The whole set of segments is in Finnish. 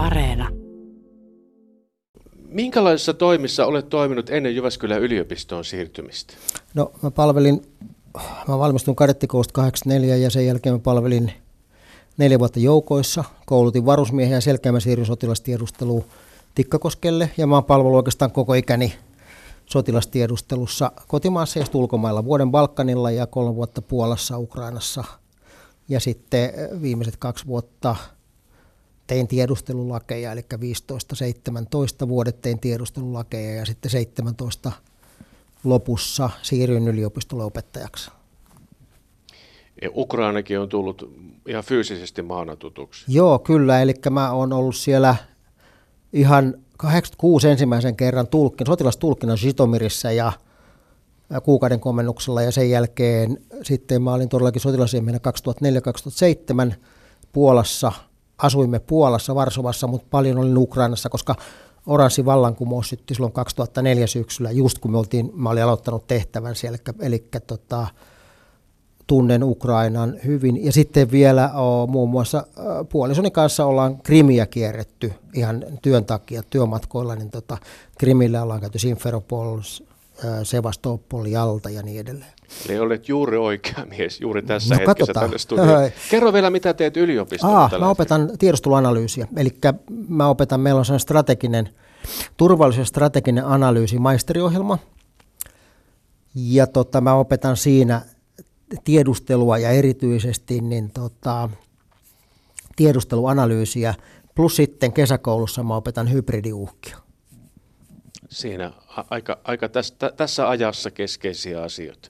Areena. Minkälaisissa toimissa olet toiminut ennen Jyväskylän yliopistoon siirtymistä? No mä palvelin, mä valmistuin kadettikoulusta 84 ja sen jälkeen mä palvelin neljä vuotta joukoissa. Koulutin varusmiehiä ja selkeä mä siirryin sotilastiedusteluun Tikkakoskelle ja mä oon palvellut oikeastaan koko ikäni sotilastiedustelussa kotimaassa ja ulkomailla vuoden Balkanilla ja kolme vuotta Puolassa, Ukrainassa. Ja sitten viimeiset kaksi vuotta tein tiedustelulakeja, eli 15-17 vuodet tein tiedustelulakeja ja sitten 17 lopussa siirryin yliopistolle opettajaksi. Ja Ukrainakin on tullut ihan fyysisesti maana tutuksi. Joo, kyllä. Eli mä oon ollut siellä ihan 86 ensimmäisen kerran tulkkin, sotilastulkkina Zitomirissa ja kuukauden komennuksella ja sen jälkeen sitten mä olin todellakin sotilasiemenä 2004-2007 Puolassa. Asuimme Puolassa, Varsovassa, mutta paljon olin Ukrainassa, koska oranssi vallankumous syttyi silloin 2004 syksyllä, just kun me oltiin, mä olin aloittanut tehtävän siellä, eli, eli tota, tunnen Ukrainan hyvin. Ja sitten vielä o, muun muassa puolisoni kanssa ollaan Krimiä kierretty ihan työn takia työmatkoilla, niin tota, Krimillä ollaan käyty Simferopol, Sevastopol, Jalta ja niin edelleen. Eli olet juuri oikea mies juuri tässä no, hetkessä studioon. Kerro vielä, mitä teet yliopistolla Aa, Mä opetan tiedusteluanalyysiä. Eli mä opetan, meillä on sellainen strateginen, turvallisuus- strateginen analyysi maisteriohjelma. Ja tota, mä opetan siinä tiedustelua ja erityisesti niin tota, tiedusteluanalyysiä, plus sitten kesäkoulussa mä opetan hybridiuhkia. Siinä aika, aika tästä, tässä ajassa keskeisiä asioita.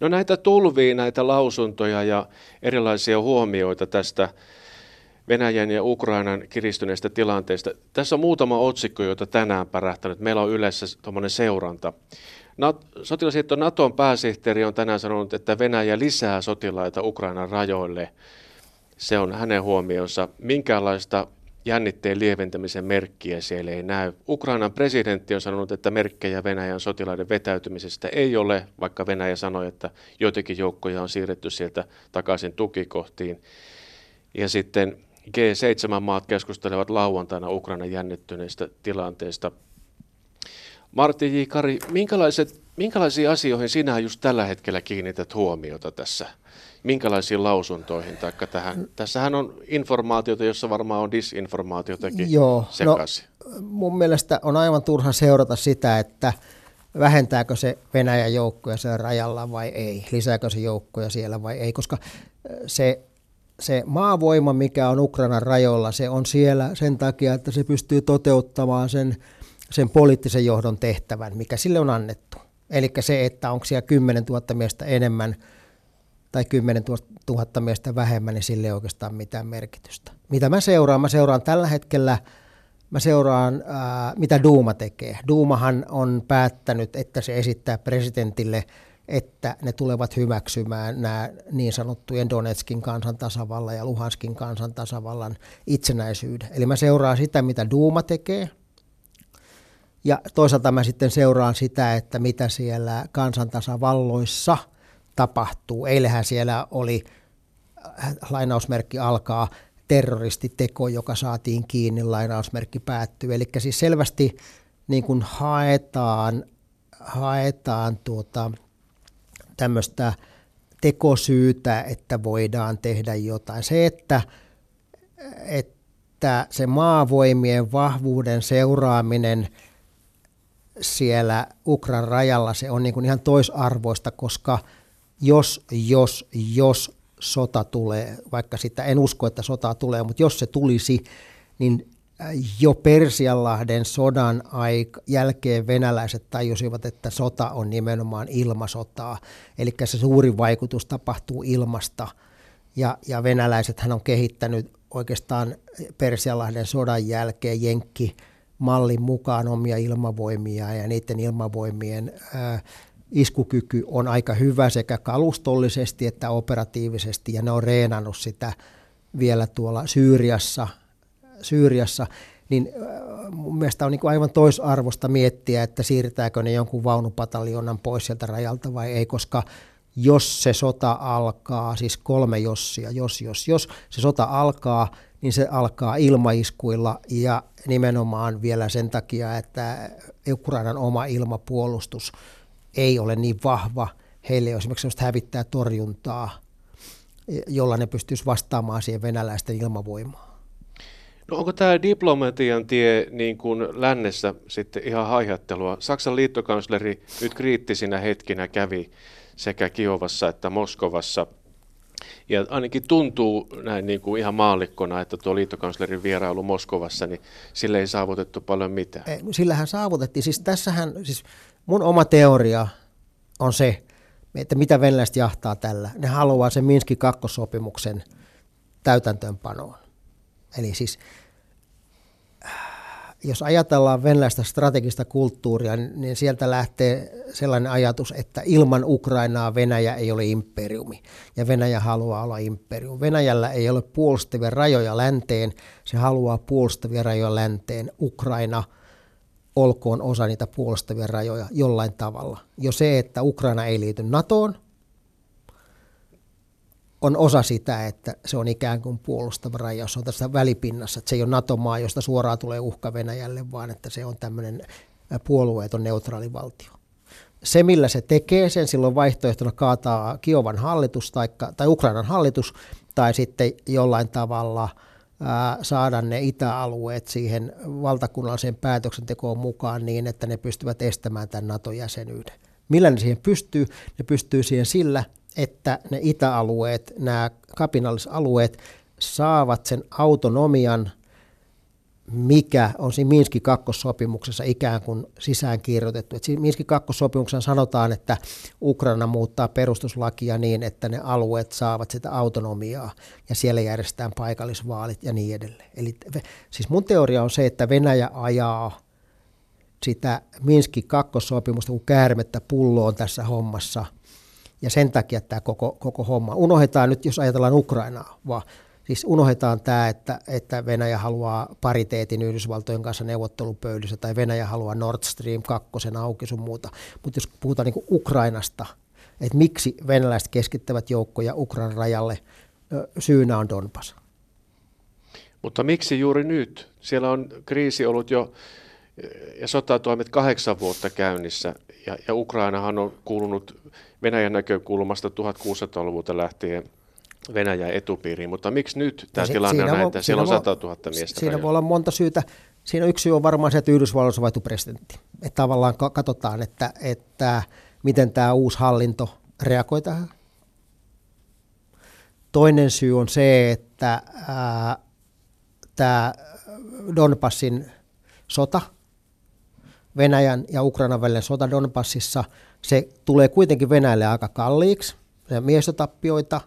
No näitä tulvii, näitä lausuntoja ja erilaisia huomioita tästä Venäjän ja Ukrainan kiristyneestä tilanteesta. Tässä on muutama otsikko, joita tänään pärähtänyt. Meillä on yleensä tuommoinen seuranta. Sotilasliitto Naton pääsihteeri on tänään sanonut, että Venäjä lisää sotilaita Ukrainan rajoille. Se on hänen huomionsa. Minkäänlaista jännitteen lieventämisen merkkiä siellä ei näy. Ukrainan presidentti on sanonut, että merkkejä Venäjän sotilaiden vetäytymisestä ei ole, vaikka Venäjä sanoi, että joitakin joukkoja on siirretty sieltä takaisin tukikohtiin. Ja sitten G7-maat keskustelevat lauantaina Ukrainan jännittyneestä tilanteesta. Martti J. Kari, minkälaiset, minkälaisiin asioihin sinä just tällä hetkellä kiinnität huomiota tässä? Minkälaisiin lausuntoihin? Taikka tähän? Tässähän on informaatiota, jossa varmaan on disinformaatiotakin Joo, no, sekaisin. No, mun mielestä on aivan turha seurata sitä, että vähentääkö se Venäjän joukkoja siellä rajalla vai ei, lisääkö se joukkoja siellä vai ei, koska se se maavoima, mikä on Ukrainan rajoilla, se on siellä sen takia, että se pystyy toteuttamaan sen sen poliittisen johdon tehtävän, mikä sille on annettu. Eli se, että onko siellä 10 000 miestä enemmän tai 10 000 miestä vähemmän, niin sille ei oikeastaan mitään merkitystä. Mitä mä seuraan? Mä seuraan tällä hetkellä, mä seuraan, ää, mitä Duuma tekee. Duumahan on päättänyt, että se esittää presidentille, että ne tulevat hyväksymään nämä niin sanottujen Donetskin kansantasavallan ja Luhanskin kansantasavallan itsenäisyyden. Eli mä seuraan sitä, mitä Duuma tekee, ja toisaalta mä sitten seuraan sitä, että mitä siellä kansantasavalloissa tapahtuu. Eilähän siellä oli, äh, lainausmerkki alkaa, terroristiteko, joka saatiin kiinni, lainausmerkki päättyy. Eli siis selvästi niin kuin haetaan, haetaan tuota, tämmöistä tekosyytä, että voidaan tehdä jotain. Se, että, että se maavoimien vahvuuden seuraaminen – siellä Ukran rajalla se on niin kuin ihan toisarvoista, koska jos, jos, jos sota tulee, vaikka sitä en usko, että sota tulee, mutta jos se tulisi, niin äh, jo Persianlahden sodan aik- jälkeen venäläiset tajusivat, että sota on nimenomaan ilmasotaa. Eli se suuri vaikutus tapahtuu ilmasta. Ja, ja venäläiset hän on kehittänyt oikeastaan Persianlahden sodan jälkeen Jenkki mallin mukaan omia ilmavoimia ja niiden ilmavoimien ää, iskukyky on aika hyvä sekä kalustollisesti että operatiivisesti ja ne on reenannut sitä vielä tuolla Syyriassa, Syyriassa. Niin mun mielestä on niin kuin aivan toisarvosta miettiä, että siirtääkö ne jonkun vaunupataljonan pois sieltä rajalta vai ei, koska jos se sota alkaa, siis kolme jossia, jos, jos, jos se sota alkaa, niin se alkaa ilmaiskuilla ja nimenomaan vielä sen takia, että Ukrainan oma ilmapuolustus ei ole niin vahva. Heille ei ole esimerkiksi sellaista hävittää torjuntaa, jolla ne pystyisi vastaamaan siihen venäläisten ilmavoimaan. No onko tämä diplomatian tie niin kuin lännessä sitten ihan haihattelua? Saksan liittokansleri nyt kriittisinä hetkinä kävi sekä Kiovassa että Moskovassa. Ja ainakin tuntuu näin niin kuin ihan maallikkona, että tuo liittokanslerin vierailu Moskovassa, niin sille ei saavutettu paljon mitään. Sillähän saavutettiin. Siis tässähän, siis mun oma teoria on se, että mitä venäläiset jahtaa tällä. Ne haluaa sen Minskin kakkosopimuksen täytäntöönpanoon. Eli siis jos ajatellaan venäläistä strategista kulttuuria, niin sieltä lähtee sellainen ajatus, että ilman Ukrainaa Venäjä ei ole imperiumi ja Venäjä haluaa olla imperiumi. Venäjällä ei ole puolustavia rajoja länteen, se haluaa puolustavia rajoja länteen. Ukraina olkoon osa niitä puolustavia rajoja jollain tavalla. Jo se, että Ukraina ei liity NATOon, on osa sitä, että se on ikään kuin puolustava raja, se on tässä välipinnassa, että se ei ole NATO-maa, josta suoraan tulee uhka Venäjälle, vaan että se on tämmöinen puolueeton neutraali valtio. Se, millä se tekee sen, silloin vaihtoehtona kaataa Kiovan hallitus tai, tai Ukrainan hallitus, tai sitten jollain tavalla saada ne itäalueet siihen valtakunnalliseen päätöksentekoon mukaan niin, että ne pystyvät estämään tämän NATO-jäsenyyden. Millä ne siihen pystyy? Ne pystyy siihen sillä, että ne itäalueet, nämä kapinallisalueet saavat sen autonomian, mikä on siinä Minskin kakkossopimuksessa ikään kuin sisään kirjoitettu. Et siinä Minskin kakkossopimuksessa sanotaan, että Ukraina muuttaa perustuslakia niin, että ne alueet saavat sitä autonomiaa ja siellä järjestetään paikallisvaalit ja niin edelleen. Eli siis mun teoria on se, että Venäjä ajaa sitä Minskin kakkossopimusta kuin käärmettä pulloon tässä hommassa – ja sen takia tämä koko, koko homma. Unohdetaan nyt, jos ajatellaan Ukrainaa, vaan siis unohdetaan tämä, että, että Venäjä haluaa pariteetin Yhdysvaltojen kanssa neuvottelupöydissä tai Venäjä haluaa Nord Stream 2 auki sun muuta. Mutta jos puhutaan niin Ukrainasta, että miksi venäläiset keskittävät joukkoja Ukrainan rajalle, syynä on Donbass. Mutta miksi juuri nyt? Siellä on kriisi ollut jo ja sotatoimet kahdeksan vuotta käynnissä ja, ja Ukrainahan on kuulunut Venäjän näkökulmasta 1600-luvulta lähtien Venäjän etupiiriin, mutta miksi nyt tämä si- tilanne on näin, että siellä on 100 000 miestä? Siinä voi olla monta syytä. Siinä yksi syy on varmaan se, että Yhdysvalloissa on vaihtu presidentti. Että tavallaan katsotaan, että, että miten tämä uusi hallinto reagoi tähän. Toinen syy on se, että tämä Donbassin sota – Venäjän ja Ukrainan välinen sota Donbassissa, se tulee kuitenkin Venäjälle aika kalliiksi, miestotappioita,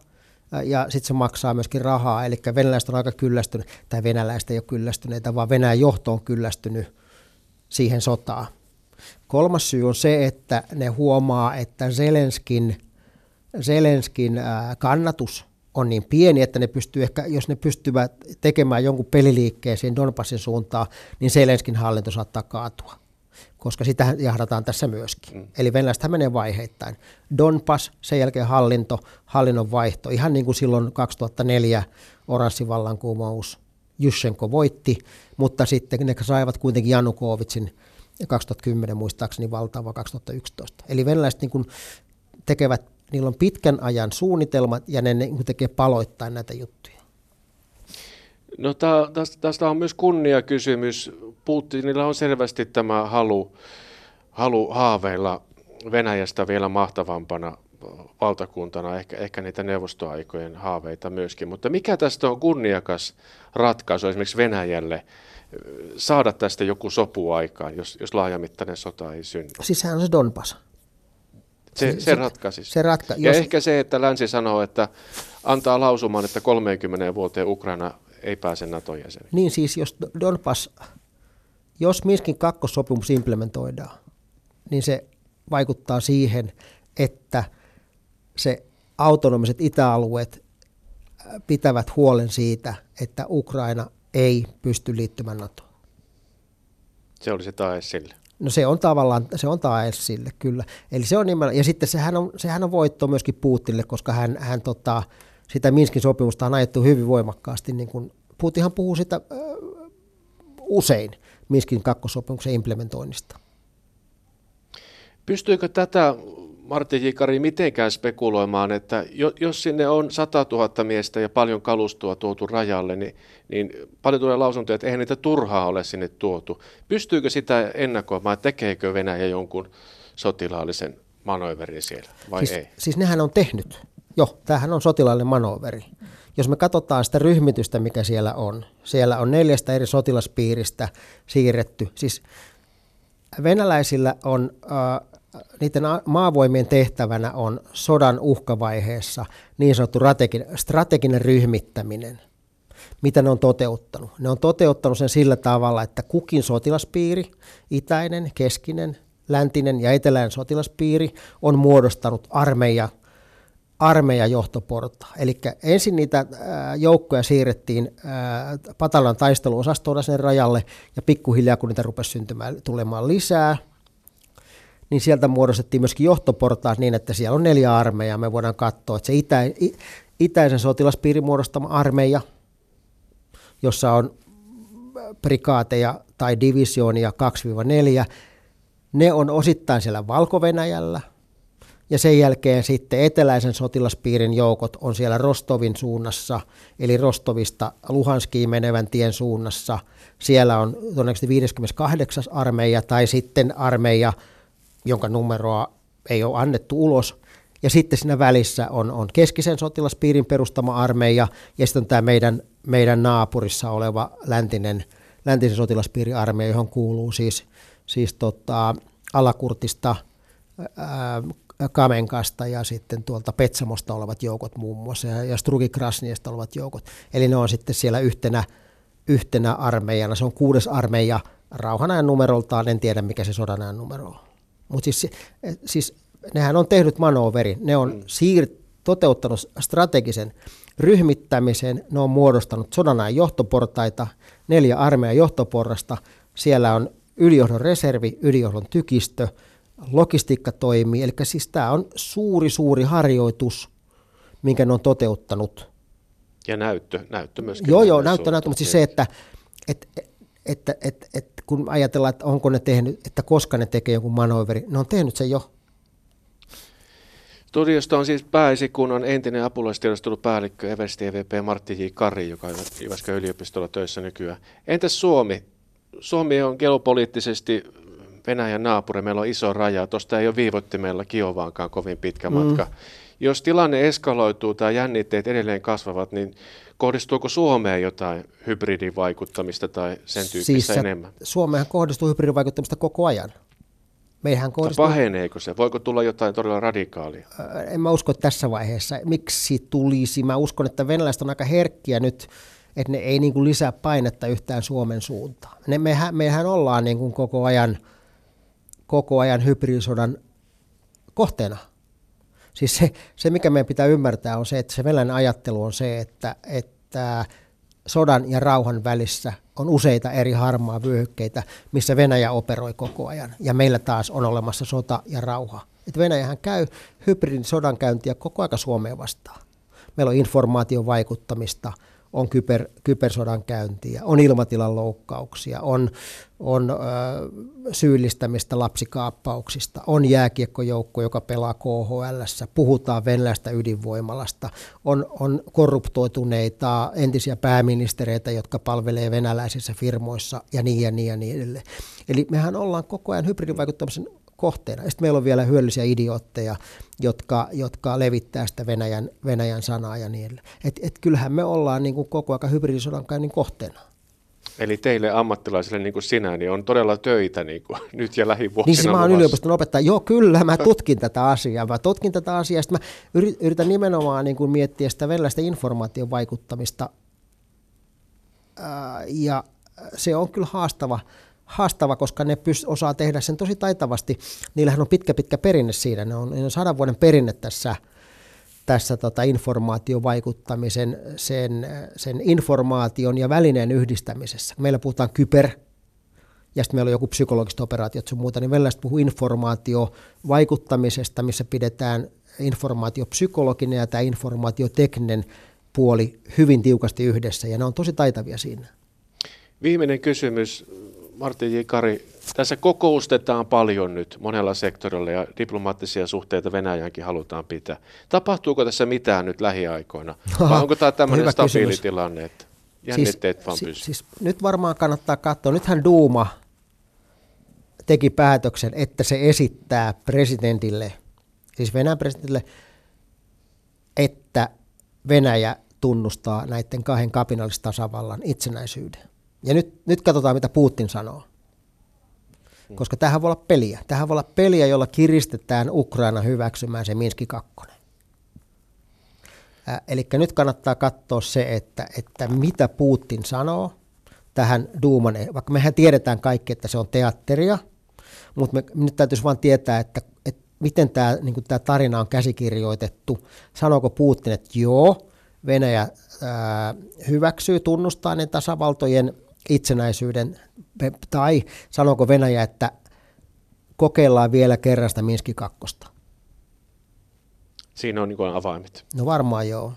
ja sitten se maksaa myöskin rahaa, eli venäläiset on aika kyllästynyt, tai venäläiset ei ole kyllästyneitä, vaan Venäjän johto on kyllästynyt siihen sotaan. Kolmas syy on se, että ne huomaa, että Zelenskin, Zelenskin kannatus on niin pieni, että ne pystyy ehkä, jos ne pystyvät tekemään jonkun peliliikkeen siihen Donbassin suuntaan, niin Zelenskin hallinto saattaa kaatua koska sitä jahdataan tässä myöskin. Mm. Eli venäläiset menee vaiheittain. Donbass, sen jälkeen hallinto, hallinnon vaihto, ihan niin kuin silloin 2004 oranssivallankumous, Juschenko voitti, mutta sitten ne saivat kuitenkin Janukovitsin 2010 muistaakseni valtaava 2011. Eli venäläiset niin kuin tekevät, niillä on pitkän ajan suunnitelmat ja ne niin tekee paloittain näitä juttuja. No tästä, tästä on myös kunniakysymys. Putinilla on selvästi tämä halu, halu haaveilla Venäjästä vielä mahtavampana valtakuntana, ehkä, ehkä niitä neuvostoaikojen haaveita myöskin. Mutta mikä tästä on kunniakas ratkaisu esimerkiksi Venäjälle saada tästä joku sopu aikaan, jos, jos laajamittainen sota ei synny? Siis sehän on se Donbass. Se, se, se ratkaisisi. Se ratka- ja jos... ehkä se, että länsi sanoo, että antaa lausuman, että 30 vuoteen Ukraina ei pääse NATO-jäseneksi. Niin siis, jos Donbass, jos Minskin kakkossopimus implementoidaan, niin se vaikuttaa siihen, että se autonomiset itäalueet äh, pitävät huolen siitä, että Ukraina ei pysty liittymään NATOon. Se olisi tae sille. No se on tavallaan, se on tae sille, kyllä. Eli se on nimenomaan, ja sitten sehän on, sehän on voitto myöskin Putinille, koska hän, hän tota, sitä Minskin sopimusta on ajettu hyvin voimakkaasti niin kuin Putinhan puhuu sitä usein Minskin kakkosopimuksen implementoinnista. Pystyykö tätä Martti Jikari mitenkään spekuloimaan, että jos sinne on 100 000 miestä ja paljon kalustoa tuotu rajalle, niin, niin paljon tulee lausuntoja, että eihän niitä turhaa ole sinne tuotu. Pystyykö sitä ennakoimaan, tekeekö Venäjä jonkun sotilaallisen manööverin siellä vai siis, ei? Siis nehän on tehnyt. Jo, tämähän on sotilaallinen manööveri. Jos me katsotaan sitä ryhmitystä, mikä siellä on, siellä on neljästä eri sotilaspiiristä siirretty. Siis venäläisillä on äh, niiden maavoimien tehtävänä on sodan uhkavaiheessa niin sanottu strateginen ryhmittäminen. Mitä ne on toteuttanut? Ne on toteuttanut sen sillä tavalla, että kukin sotilaspiiri, itäinen, keskinen, läntinen ja eteläinen sotilaspiiri on muodostanut armeija, armeijajohtoporta. Eli ensin niitä joukkoja siirrettiin Patalan taisteluosastolla sen rajalle ja pikkuhiljaa kun niitä rupesi syntymään, tulemaan lisää – niin sieltä muodostettiin myöskin johtoportaat niin, että siellä on neljä armeijaa. Me voidaan katsoa, että se itä, itäisen sotilaspiirin muodostama armeija, jossa on prikaateja tai divisioonia 2-4, ne on osittain siellä valko ja sen jälkeen sitten eteläisen sotilaspiirin joukot on siellä Rostovin suunnassa, eli Rostovista Luhanskiin menevän tien suunnassa. Siellä on todennäköisesti 58. armeija tai sitten armeija jonka numeroa ei ole annettu ulos. Ja sitten siinä välissä on, on keskisen sotilaspiirin perustama armeija ja sitten on tämä meidän, meidän naapurissa oleva läntinen, läntisen sotilaspiirin armeija, johon kuuluu siis, siis tota, Alakurtista, Kamenkasta ja sitten tuolta Petsamosta olevat joukot muun muassa ja, ja Strugikrasniesta olevat joukot. Eli ne on sitten siellä yhtenä, yhtenä armeijana. Se on kuudes armeija rauhanajan numeroltaan, en tiedä mikä se sodanajan numero on. Mutta siis, siis nehän on tehnyt manooverin, ne on mm. siir- toteuttanut strategisen ryhmittämisen, ne on muodostanut sodanajan johtoportaita, neljä armeijan johtoporrasta, siellä on ylijohdon reservi, ylijohdon tykistö, logistiikka toimii, eli siis tämä on suuri, suuri harjoitus, minkä ne on toteuttanut. Ja näyttö, näyttö myöskin. Joo, joo, näyttö, näyttö, mutta siis se, että, että, että, että, että kun ajatellaan, että onko ne tehnyt, että koska ne tekee jonkun manööveri, ne on tehnyt sen jo. Studiosta on siis pääesikunnan entinen apulaistiedustelupäällikkö Eversti EVP Martti J. Kari, joka on Jyväskylän yliopistolla töissä nykyään. Entäs Suomi? Suomi on geopoliittisesti Venäjän naapuri, meillä on iso raja, tuosta ei ole viivottimella Kiovaankaan kovin pitkä mm. matka. Jos tilanne eskaloituu tai jännitteet edelleen kasvavat, niin kohdistuuko Suomeen jotain hybridivaikuttamista tai sen tyyppistä siis enemmän? Suomeen kohdistuu hybridivaikuttamista koko ajan. Meihän kohdistuu... Paheneeko se? Voiko tulla jotain todella radikaalia? En mä usko tässä vaiheessa. Miksi tulisi? Mä uskon, että venäläiset on aika herkkiä nyt, että ne ei niin kuin lisää painetta yhtään Suomen suuntaan. Ne, mehän, mehän ollaan niin kuin koko ajan, koko ajan hybridisodan kohteena. Siis se, se, mikä meidän pitää ymmärtää, on se, että se venäläinen ajattelu on se, että, että sodan ja rauhan välissä on useita eri harmaa vyöhykkeitä, missä Venäjä operoi koko ajan. Ja meillä taas on olemassa sota ja rauha. Et Venäjähän käy hybridin sodankäyntiä koko aika Suomeen vastaan. Meillä on informaation vaikuttamista – on kyber, kybersodan käyntiä, on ilmatilan loukkauksia, on, on ö, syyllistämistä lapsikaappauksista, on jääkiekkojoukko, joka pelaa KHL, puhutaan venäläistä ydinvoimalasta, on, on korruptoituneita entisiä pääministereitä, jotka palvelee venäläisissä firmoissa ja niin ja niin ja niin edelleen. Eli mehän ollaan koko ajan hybridivaikuttamisen kohteena. Sitten meillä on vielä hyödyllisiä idiootteja, jotka, jotka levittää sitä Venäjän, Venäjän sanaa ja niin edelleen. Et, et kyllähän me ollaan niin kuin koko ajan hybridisodankäynnin kohteena. Eli teille ammattilaisille niin kuin sinä, niin on todella töitä niin kuin nyt ja lähivuosina Niin siis mä oon yliopiston opettaja. Joo, kyllä, mä tutkin tätä asiaa. Mä tutkin tätä asiaa, ja mä yritän nimenomaan niin kuin miettiä sitä venäläistä informaation vaikuttamista. ja se on kyllä haastava, haastava, koska ne pyst- osaa tehdä sen tosi taitavasti. Niillähän on pitkä pitkä perinne siinä. Ne on, ne on sadan vuoden perinne tässä, tässä tota informaatiovaikuttamisen, sen, sen informaation ja välineen yhdistämisessä. Meillä puhutaan kyber, ja sitten meillä on joku psykologiset operaatiot sun muuta, niin venäläiset puhuu informaatiovaikuttamisesta, missä pidetään informaatiopsykologinen ja tämä informaatiotekninen puoli hyvin tiukasti yhdessä ja ne on tosi taitavia siinä. Viimeinen kysymys, Martin J. Kari. Tässä kokoustetaan paljon nyt monella sektorilla ja diplomaattisia suhteita Venäjänkin halutaan pitää. Tapahtuuko tässä mitään nyt lähiaikoina? Vai onko tämä tämmöinen stabiili kysymys. tilanne, että jännitteet siis, vaan siis, siis nyt varmaan kannattaa katsoa. Nythän Duuma teki päätöksen, että se esittää presidentille, siis Venäjän presidentille, että Venäjä tunnustaa näiden kahden kapinallistasavallan itsenäisyyden. Ja nyt, nyt katsotaan, mitä Putin sanoo. Koska tähän voi olla peliä. Tähän voi olla peliä, jolla kiristetään Ukraina hyväksymään se Minski 2. Eli nyt kannattaa katsoa se, että, että mitä Putin sanoo tähän Duuman, vaikka mehän tiedetään kaikki, että se on teatteria, mutta me, nyt täytyisi vain tietää, että, että miten tämä, niin tämä tarina on käsikirjoitettu. Sanooko Putin, että joo, Venäjä ää, hyväksyy, tunnustaa ne tasavaltojen itsenäisyyden, tai sanooko Venäjä, että kokeillaan vielä kerran sitä Minski kakkosta? Siinä on niin avaimet. No varmaan joo.